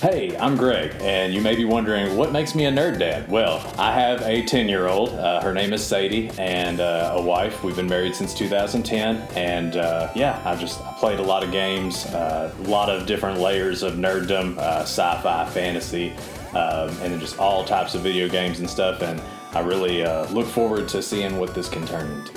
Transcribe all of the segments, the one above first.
Hey, I'm Greg, and you may be wondering what makes me a nerd dad. Well, I have a 10 year old. Uh, her name is Sadie, and uh, a wife. We've been married since 2010, and uh, yeah, I just I played a lot of games, uh, a lot of different layers of nerddom, uh, sci fi, fantasy, um, and then just all types of video games and stuff. And I really uh, look forward to seeing what this can turn into.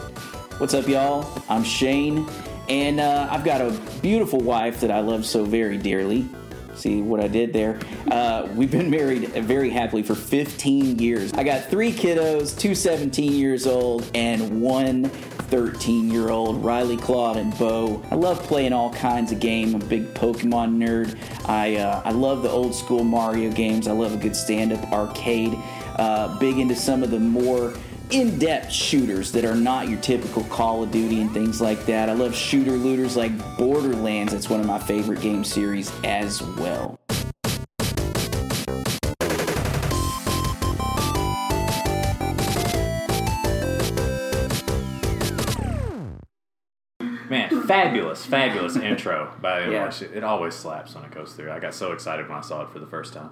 What's up, y'all? I'm Shane, and I've got a beautiful wife that I love so very dearly. See what I did there? Uh, we've been married very happily for 15 years. I got three kiddos, two 17 years old, and one 13 year old, Riley, Claude, and Bo. I love playing all kinds of games. I'm a big Pokemon nerd. I, uh, I love the old school Mario games. I love a good stand up arcade. Uh, big into some of the more in-depth shooters that are not your typical Call of Duty and things like that. I love shooter looters like Borderlands. That's one of my favorite game series as well. Man, fabulous, fabulous intro by the Yeah. yeah. It always slaps when it goes through. I got so excited when I saw it for the first time.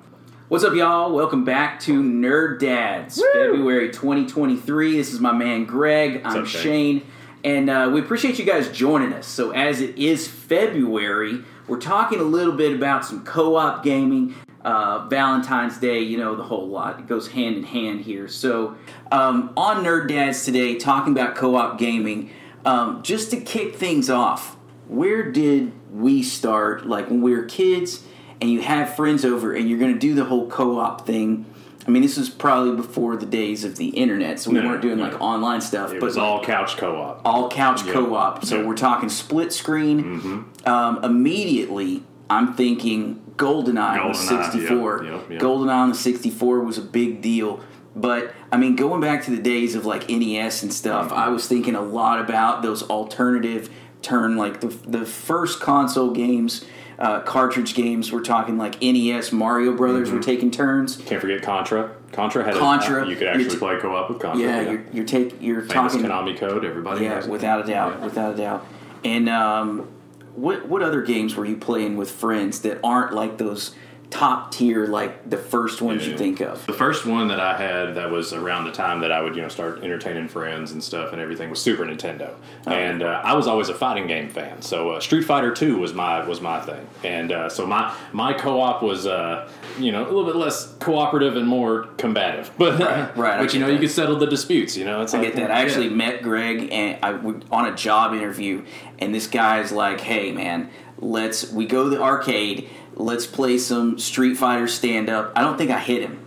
What's up, y'all? Welcome back to Nerd Dads, February 2023. This is my man Greg. I'm up? Shane, and uh, we appreciate you guys joining us. So, as it is February, we're talking a little bit about some co-op gaming. Uh, Valentine's Day, you know, the whole lot. It goes hand in hand here. So, um, on Nerd Dads today, talking about co-op gaming. Um, just to kick things off, where did we start? Like when we were kids, and you have friends over, and you're going to do the whole co-op thing. I mean, this was probably before the days of the internet, so we No, weren't doing no. like online stuff. It but was all couch co-op. all couch Yeah. co-op. So Yeah. we're talking split screen. Um, immediately, I'm thinking GoldenEye on the GoldenEye, 64. yep, yep, yep. GoldenEye on the 64 was a big deal. But I mean, going back to the days of like NES and stuff, Mm-hmm. I was thinking a lot about those alternative turn, like the the first console games. Uh, cartridge games. We're talking like NES, Mario Brothers Mm-hmm. were taking turns. Can't forget Contra. Contra had Contra. A, you could actually t- play co-op with Contra. Yeah, you're you're take you're Famous talking Konami code. Everybody. Yeah, without a doubt, Yeah. without a doubt. And um, what what other games were you playing with friends that aren't like those top tier, like the first ones you think of? The first one that I had that was around the time that I would, you know, start entertaining friends and stuff and everything was Super Nintendo, Oh. and uh, I was always a fighting game fan. So uh, Street Fighter Two was my was my thing, and uh, so my my co-op was, uh, you know, a little bit less cooperative and more combative. But Right, right, but you know, you that. could settle the disputes. You know, it's I like get that. I actually met Greg and I w- on a job interview, and this guy's like, "Hey, man, let's we go to the arcade. Let's play some Street Fighter stand up." I don't think I hit him.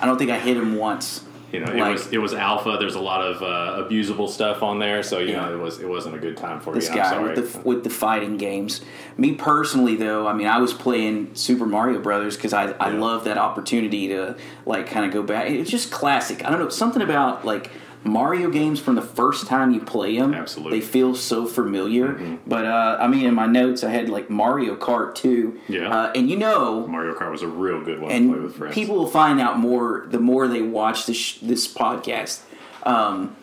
I don't think I hit him once. You know, it Like- was it was alpha. There's a lot of uh, abusable stuff on there, so you Yeah. know it was it wasn't a good time for this you. Guy sorry. with the with the fighting games. Me personally, though, I mean, I was playing Super Mario Brothers because I I Yeah. love that opportunity to like kind of go back. It's just classic. I don't know something about like Mario games from the first time you play them. Absolutely. Mm-hmm. they feel so familiar. But uh, I mean, in my notes, I had like Mario Kart 2. Yeah. uh, and you know, Mario Kart was a real good one to play with friends. people will find out more the more they watch this sh- this podcast. Um,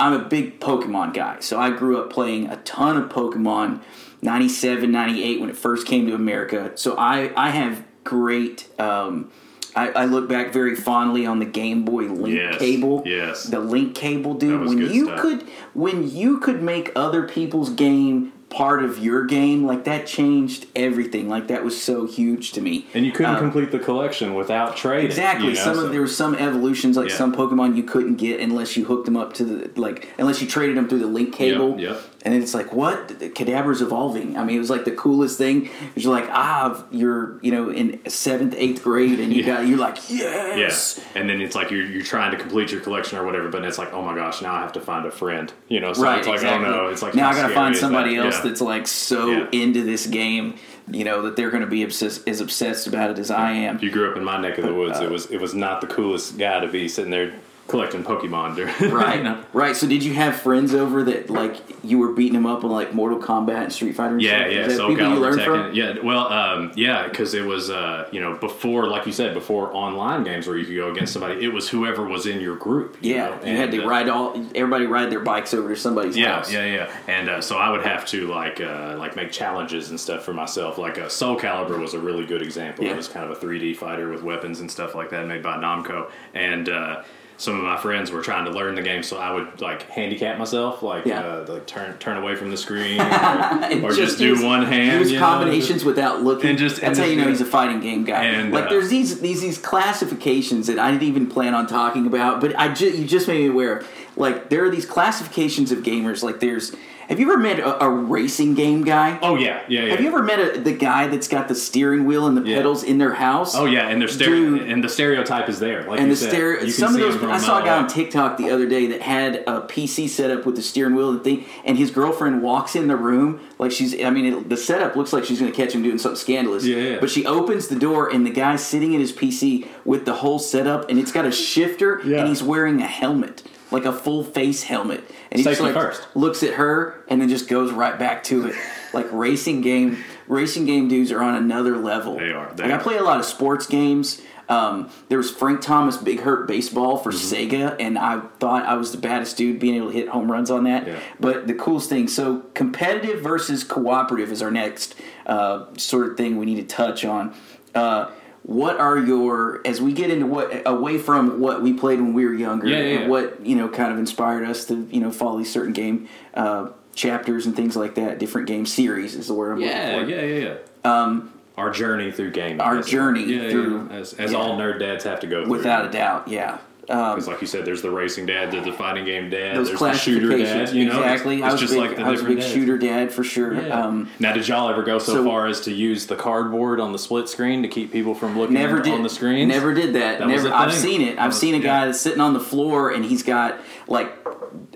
I'm a big Pokemon guy, so I grew up playing a ton of Pokemon. 97, 98 when it first came to America. So I I have great. Um, I, I look back very fondly on the Game Boy Link Yes, cable. yes. the Link cable, dude. That was when good you stuff. could when you could make other people's game part of your game, like that changed everything. Like that was so huge to me. And you couldn't Um, complete the collection without trading. Exactly. you know, some so- of there were some evolutions, like Yeah. some Pokemon you couldn't get unless you hooked them up to the like unless you traded them through the link cable. Yep, yep. And it's like what the Kadabra's evolving. I mean, it was like the coolest thing. You're like, ah, you're you know in seventh, eighth grade, and you Yeah. got you're like, yes. Yes, and then it's like you're, you're trying to complete your collection or whatever, but it's like, oh my gosh, now I have to find a friend. You know, so Right, it's like, exactly. oh no, it's like now I gotta find somebody that? else Yeah. that's like so Yeah. into this game, you know, that they're going to be obsessed, as obsessed about it as I am. If you grew up in my neck of the woods, it was it was not the coolest guy to be sitting there collecting Pokemon. during- Right, you know? right. So did you have friends over that like you were beating them up on like Mortal Kombat and Street Fighter? And Yeah, stuff? yeah. So people you Calibur learned Tekken. from? Yeah, well, um, yeah, because it was uh, you know before, like you said, before online games where you could go against somebody. It was whoever was in your group. you Yeah, know, you had and, to uh, ride all. Everybody ride their bikes over to somebody's Yeah, house. yeah, yeah. And uh, so I would have to like uh, like make challenges and stuff for myself. Like uh, Soul Calibur was a really good example. Yeah. It was kind of a 3D fighter with weapons and stuff like that, made by Namco. And uh, some of my friends were trying to learn the game, so I would like handicap myself, like Yeah. uh, like turn turn away from the screen, or, or just, do use- one hand. Use you know? combinations without looking. And just- that's and how just you know he's a fighting game guy. And, like uh, there's these these these classifications that I didn't even plan on talking about, but I ju- you just made me aware of. Like there are these classifications of gamers. Like there's. Have you ever met a, a racing game guy? Oh yeah, yeah, yeah. Have you ever met a, the guy that's got the steering wheel and the Yeah. pedals in their house? Oh yeah, and their stereo and the stereotype is there. Like and the stereo. Some of those. I saw a guy uh, on. TikTok the other day that had a PC set up with the steering wheel and thing, and his girlfriend walks in the room like she's. I mean, it, the setup looks like she's going to catch him doing something scandalous. Yeah, yeah. But she opens the door, and the guy's sitting at his PC with the whole setup, and it's got a shifter, Yeah. and he's wearing a helmet. Like a full face helmet, and he just like first. looks at her and then just goes right back to it. Like racing game, racing game dudes are on another level. They are, they like I play a lot of sports games. Um, there was Frank Thomas Big Hurt Baseball for Mm-hmm. Sega, and I thought I was the baddest dude being able to hit home runs on that. Yeah. But the coolest thing, so competitive versus cooperative is our next uh, sort of thing we need to touch on. Uh, what are your as we get into what away from what we played when we were younger Yeah, yeah, and yeah. what you know kind of inspired us to you know follow these certain game uh, chapters and things like that different game series is the word I'm Yeah, looking for. yeah, yeah, yeah. Um, our journey through gaming. Our journey yeah, through- yeah, as, as yeah. all nerd dads have to go through. without a doubt yeah um, Because, like you said, there's the racing dad, there's the fighting game dad, those there's the shooter dad. You know, exactly It's, I was just big, like the I was a big dads. shooter dad for sure Yeah. um, now, did y'all ever go so, so- far as to use the cardboard on the split screen to keep people from looking Never did on the screen? Never did that. That Never. I've seen it. I've was- seen a guy yeah. that's sitting on the floor and he's got like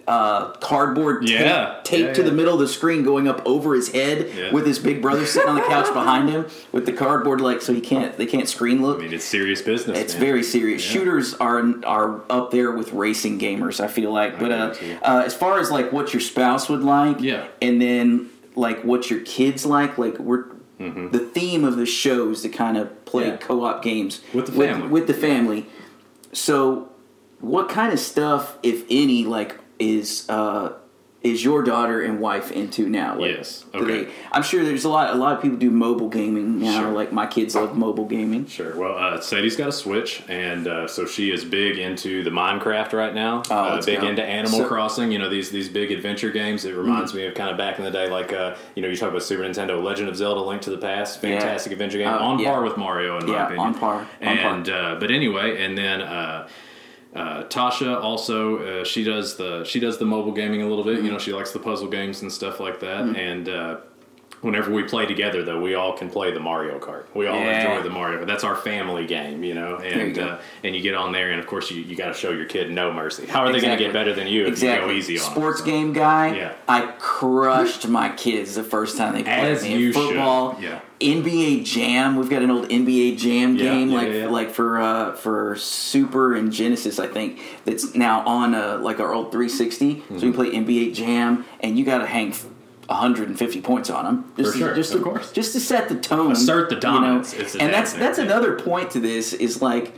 uh, cardboard tape, Yeah. taped Yeah, to the middle of the screen going up over his head Yeah. with his big brother sitting on the couch behind him with the cardboard like so he can't they can't screen look. I mean, it's serious business. It's man. very serious. Yeah. Shooters are are up there with racing gamers. I feel like, but uh, agree with you. uh, as far as like what your spouse would like, Yeah. and then like what your kids like, like we're the theme of the show is to kind of play Mm-hmm. Yeah. co-op games With the family. With, the family. So, what kind of stuff, if any, like is uh, is your daughter and wife into now? Like, Yes. Okay. they- I'm sure there's a lot. A lot of people do mobile gaming now. Sure. Like my kids love mobile gaming. Sure. Well, uh, Sadie's got a Switch, and uh, so she is big into the Minecraft right now. Oh, uh, big go. into Animal So- Crossing. You know these these big adventure games. It reminds me of kind of back in the day, like uh, you know you talk about Super Nintendo, Legend of Zelda: Link to the Past, fantastic adventure game, Oh, on yeah. par with Mario in my Yeah, opinion. on par, on par. and uh, but anyway, and then. Uh, Tasha also uh, she does the she does the mobile gaming a little bit. You Mm-hmm. know she likes the puzzle games and stuff like that. And uh, whenever we play together, though, we all can play the Mario Kart. We all Yeah. enjoy the Mario. But that's our family game, you know. And go. uh, and you get on there, and of course you, you got to show your kid no mercy. How are they going to get better than you if Exactly. you go easy on them? Sports game guy. Yeah. I crushed my kids the first time they played As me. you should. Football. Yeah. NBA Jam. We've got an old NBA Jam Yeah, game yeah, like yeah. like for uh, for Super and Genesis, I think. That's now on uh, like our old 360. Mm-hmm. So you play NBA Jam, and you got to hang. 150 points on them, just For to, sure, just of to, course. just to set the tone, Assert the you know? dominance. And that's thing, that's another point to this is like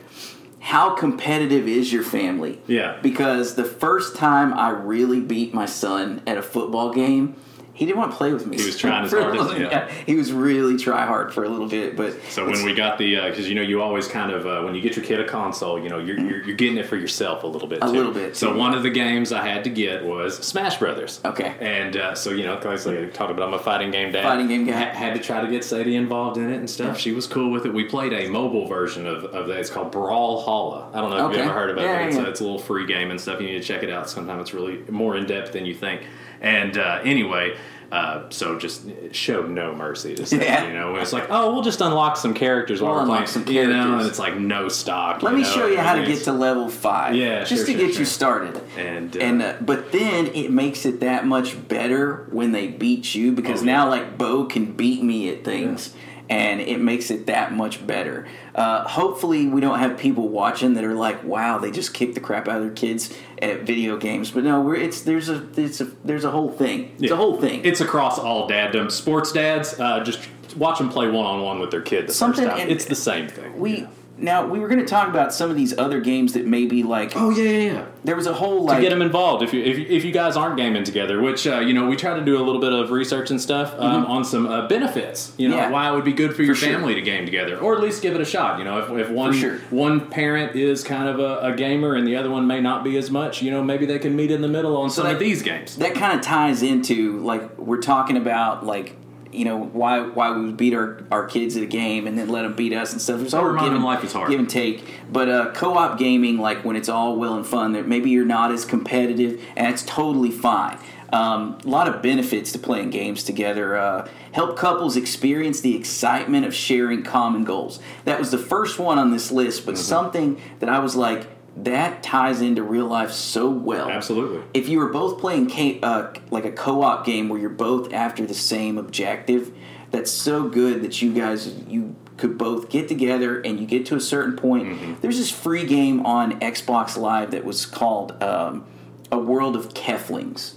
how competitive is your family? Yeah. Because the first time I really beat my son at a football game, he didn't want to play with me. He was trying his For a hardest, little- yeah. He was really try hard for a little bit, but So when we got the, because you know you always kind of uh, when you get your kid a console, you know you're, you're you're getting it for yourself a little bit. A too. little bit, So too. one of the games I had to get was Smash Brothers. Okay. And uh, so you know, because like I talked about, I'm a fighting game dad. Fighting game guy. Ha- had to try to get Sadie involved in it and stuff. She was cool with it. We played a mobile version of, of that. It's called Brawlhalla. I don't know if Okay. you've ever heard about Yeah, it. It's, yeah. a, it's a little free game and stuff. You need to check it out sometime. It's really more in depth than you think. And uh, anyway. Uh, so just showed no mercy to Yeah. you know. It's like, oh, we'll just unlock some characters while We'll we're playing, some you know, characters. and it's like no stock. let me know, show you how to get to level five. Yeah, just sure, to sure, get sure. you started. And, uh, and uh, but then it makes it that much better when they beat you because Oh, yeah. now like Bo can beat me at things. And it makes it that much better. Uh, hopefully, we don't have people watching that are like, "Wow, they just kicked the crap out of their kids at video games." But no, we're, it's there's a it's a there's a whole thing. It's a whole thing. It's across all daddom. Sports dads, uh, just watch them play one on one with their kids. the Something-. It's the same thing. we now we were going to talk about some of these other games that maybe like oh yeah, yeah, yeah. there was a whole like to get them involved if you if, you- if you guys aren't gaming together which uh, you know we try to do a little bit of research and stuff um, on some uh, benefits you know Mm-hmm. Yeah. why it would be good for your sure. family to game together or at least give it a shot you know if, if one sure. one parent is kind of a, a gamer and the other one may not be as much you know maybe they can meet in the middle on some that- of these games that kind of ties into like we're talking about like you know why why we would beat our, our kids at a game and then let them beat us and stuff. There's all give and- life is hard. give and take. But uh, co-op gaming, like when it's all well and fun, that maybe you're not as competitive, and it's totally fine. Um, a lot of benefits to playing games together. Uh, help couples experience the excitement of sharing common goals. That was the first one on this list, but something that I was like, that ties into real life so well. Absolutely. If you were both playing ca- uh, like a co-op game where you're both after the same objective that's so good that you guys you could both get together and you get to a certain point. Mm-hmm. there's this free game on xbox live that was called um, a world of keflings.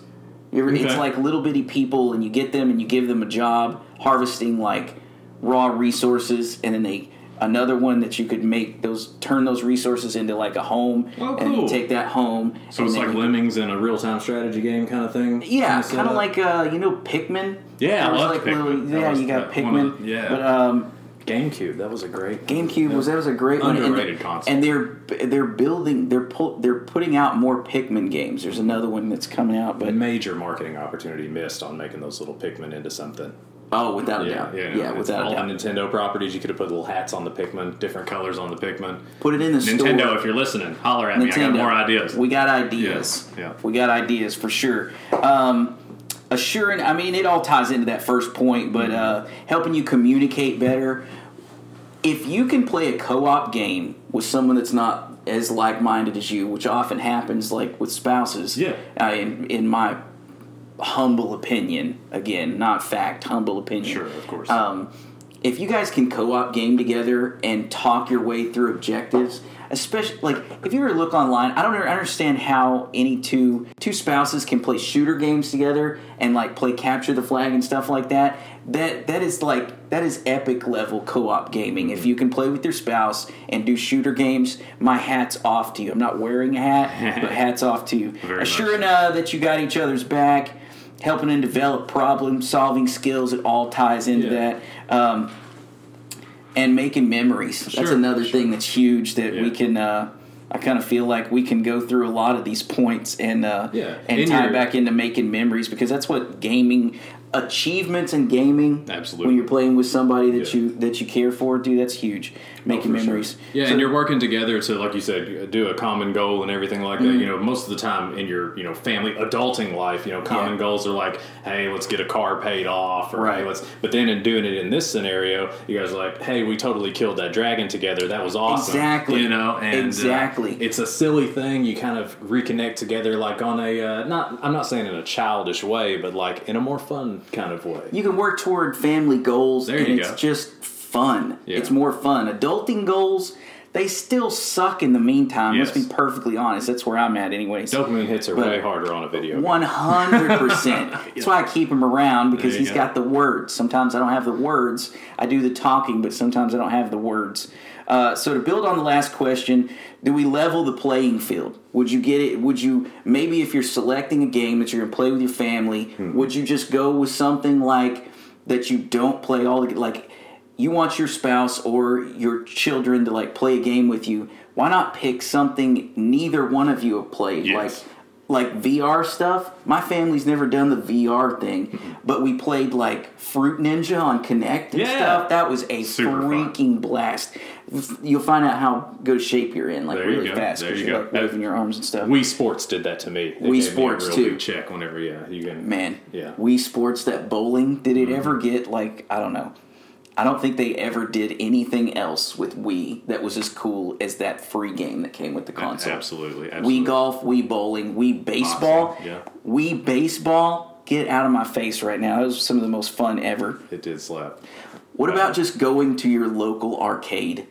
Ever- it's like little bitty people and you get them and you give them a job harvesting like raw resources and then they another one that you could make those turn those resources into like a home Oh, and you take that home so it's like lemmings in a real-time strategy game kind of thing yeah, kind of like uh, you know Pikmin. Yeah, I loved like Pikmin. Yeah, you got of Pikmin. yeah. but um, GameCube that was a great GameCube was that was a great one. Underrated and, console. and they're they're building they're pull, they're putting out more Pikmin games. There's another one that's coming out, but major marketing opportunity missed on making those little Pikmin into something oh, without a Yeah, doubt, yeah, yeah, without all a doubt. the Nintendo properties. You could have put little hats on the Pikmin, different colors on the Pikmin. Put it in the Nintendo, store. if you're listening, holler at me. I got more ideas. We got ideas. Yeah, yeah. We got ideas for sure. Um, assuring, I mean, it all ties into that first point, but uh, helping you communicate better. If you can play a co-op game with someone that's not as like-minded as you, which often happens, like with spouses, Yeah. uh, in in my humble opinion, again, not fact, humble opinion. Sure, of course. Um, if you guys can co-op game together and talk your way through objectives, especially like if you were to look online, I don't understand how any two two spouses can play shooter games together and like play capture the flag and stuff like that. That that is like that is epic level co-op gaming. If you can play with your spouse and do shooter games, my hat's off to you. I'm not wearing a hat, but hats off to you. Very uh, that you got each other's back, helping and develop problem solving skills. It all ties into Yeah. that. Um, and making memories. That's Sure, another sure. thing that's huge that we can. Uh, I kind of feel like we can go through a lot of these points and uh, Yeah, and in tie your- back into making memories because that's what gaming achievements in gaming. Absolutely. when you're playing with somebody that Yeah. you that you care for, dude, that's huge. Making sure. memories. Yeah, So- and you're working together to, like you said, do a common goal and everything like Mm-hmm. that. You know, most of the time in your, you know, family adulting life, you know, common Yeah. goals are like, hey, let's get a car paid off, or Right. hey, let's. But then in doing it in this scenario, you guys are like, hey, we totally killed that dragon together. That was awesome. Exactly. You know, and uh, Exactly. it's a silly thing. You kind of reconnect together, like on a uh, not. I'm not saying in a childish way, but like in a more fun kind of way. you can work toward family goals There and it's go. just fun. Yeah. It's more fun. Adulting goals, they still suck in the meantime. Let's be perfectly honest. That's where I'm at anyways. Dopamine hits are But- way harder on a video. One hundred percent. That's why I keep him around because he's go. got the words. Sometimes I don't have the words. I do the talking, but sometimes I don't have the words. Uh, so to build on the last question, do we level the playing field? Would you get it? Would you maybe if you're selecting a game that you're going to play with your family, Hmm. would you just go with something like that you don't play all the like? You want your spouse or your children to like play a game with you. Why not pick something neither one of you have played? Yes. Like like VR stuff. My family's never done the VR thing, but we played like Fruit Ninja on Kinect and Yeah. stuff. That was a Super fun. freaking blast. You'll find out how good shape you're in, like There you really go. fast because you you're go. like waving your arms and stuff. Wii Sports did that to me. They Wii Sports, me too. Check whenever, yeah, you can. Man, Yeah. Wii Sports that bowling. Did it Mm-hmm. ever get like I don't know. I don't think they ever did anything else with Wii that was as cool as that free game that came with the console. Absolutely, absolutely. Wii golf, Wii bowling, Wii baseball, Awesome, yeah. Wii baseball. Get out of my face right now. That was some of the most fun ever. It did slap. What about just going to your local arcade?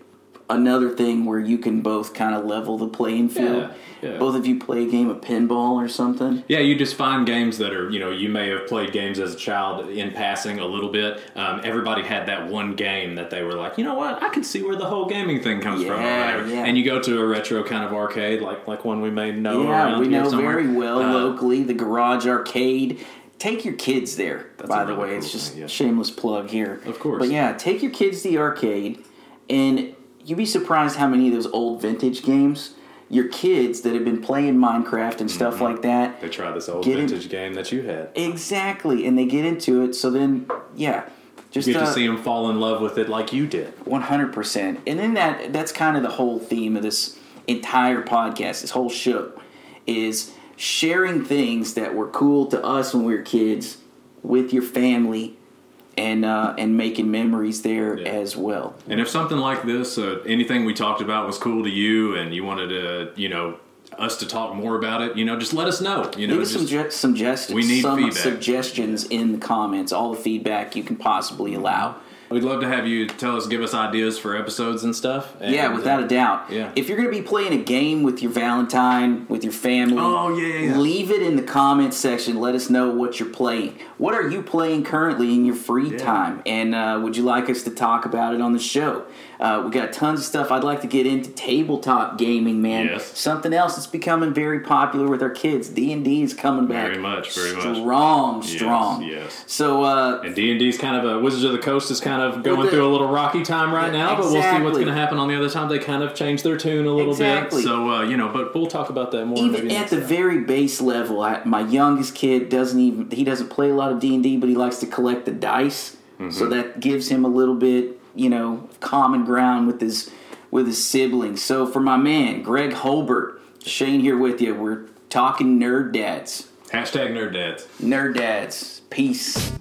Another thing where you can both kind of level the playing field. Yeah, yeah. Both of you play a game of pinball or something. Yeah, you just find games that are, you know, you may have played games as a child in passing a little bit. Um, everybody had that one game that they were like, you know what, I can see where the whole gaming thing comes from. Yeah, whatever. yeah. And you go to a retro kind of arcade, like like one we may know. Yeah, around we here know somewhere. very well Uh, locally the Garage Arcade. Take your kids there. That's by the really way, it's just thing, yeah. shameless plug here. Of course. But yeah, take your kids to the arcade, and you'd be surprised how many of those old vintage games your kids that have been playing Minecraft and stuff like that. Mm-hmm. They try this old Get in- vintage game that you had. Exactly, and they get into it. So then, yeah, just You get uh, to see them fall in love with it like you did. One hundred percent, and then that that's kind of the whole theme of this entire podcast. This whole show is sharing things that were cool to us when we were kids with your family, and uh, and making memories there Yeah. as well. And if something like this, uh, anything we talked about was cool to you, and you wanted to, you know, us to talk more about it, you know, just let us know. You know, some just, ju- suggestions, We need some feedback. suggestions in the comments. All the feedback you can possibly allow. We'd love to have you tell us, give us ideas for episodes and stuff. And, yeah, without a doubt. yeah. If you're going to be playing a game with your Valentine, with your family, Oh, yeah, yeah. leave it in the comments section. Let us know what you're playing. What are you playing currently in your free Yeah. time? And uh, would you like us to talk about it on the show? Uh, we got tons of stuff. I'd like to get into tabletop gaming, man. Yes. Something else that's becoming very popular with our kids. D and D is coming back. Very much, very much. strong, Yes, strong. yes. So uh, And D and D's kind of a Wizards of the Coast is kind of going the- through a little rocky time right now, but we'll see what's going to happen on the other time. They kind of changed their tune a little Exactly. bit, so uh, you know. But we'll talk about that more. even maybe at the time. very base level I, my youngest kid doesn't even he doesn't play a lot of d&d but he likes to collect the dice Mm-hmm. so that gives him a little bit you know common ground with his with his siblings. So for my man greg holbert shane here with you. We're talking nerd dads. Hashtag nerd dads. nerd dads. Peace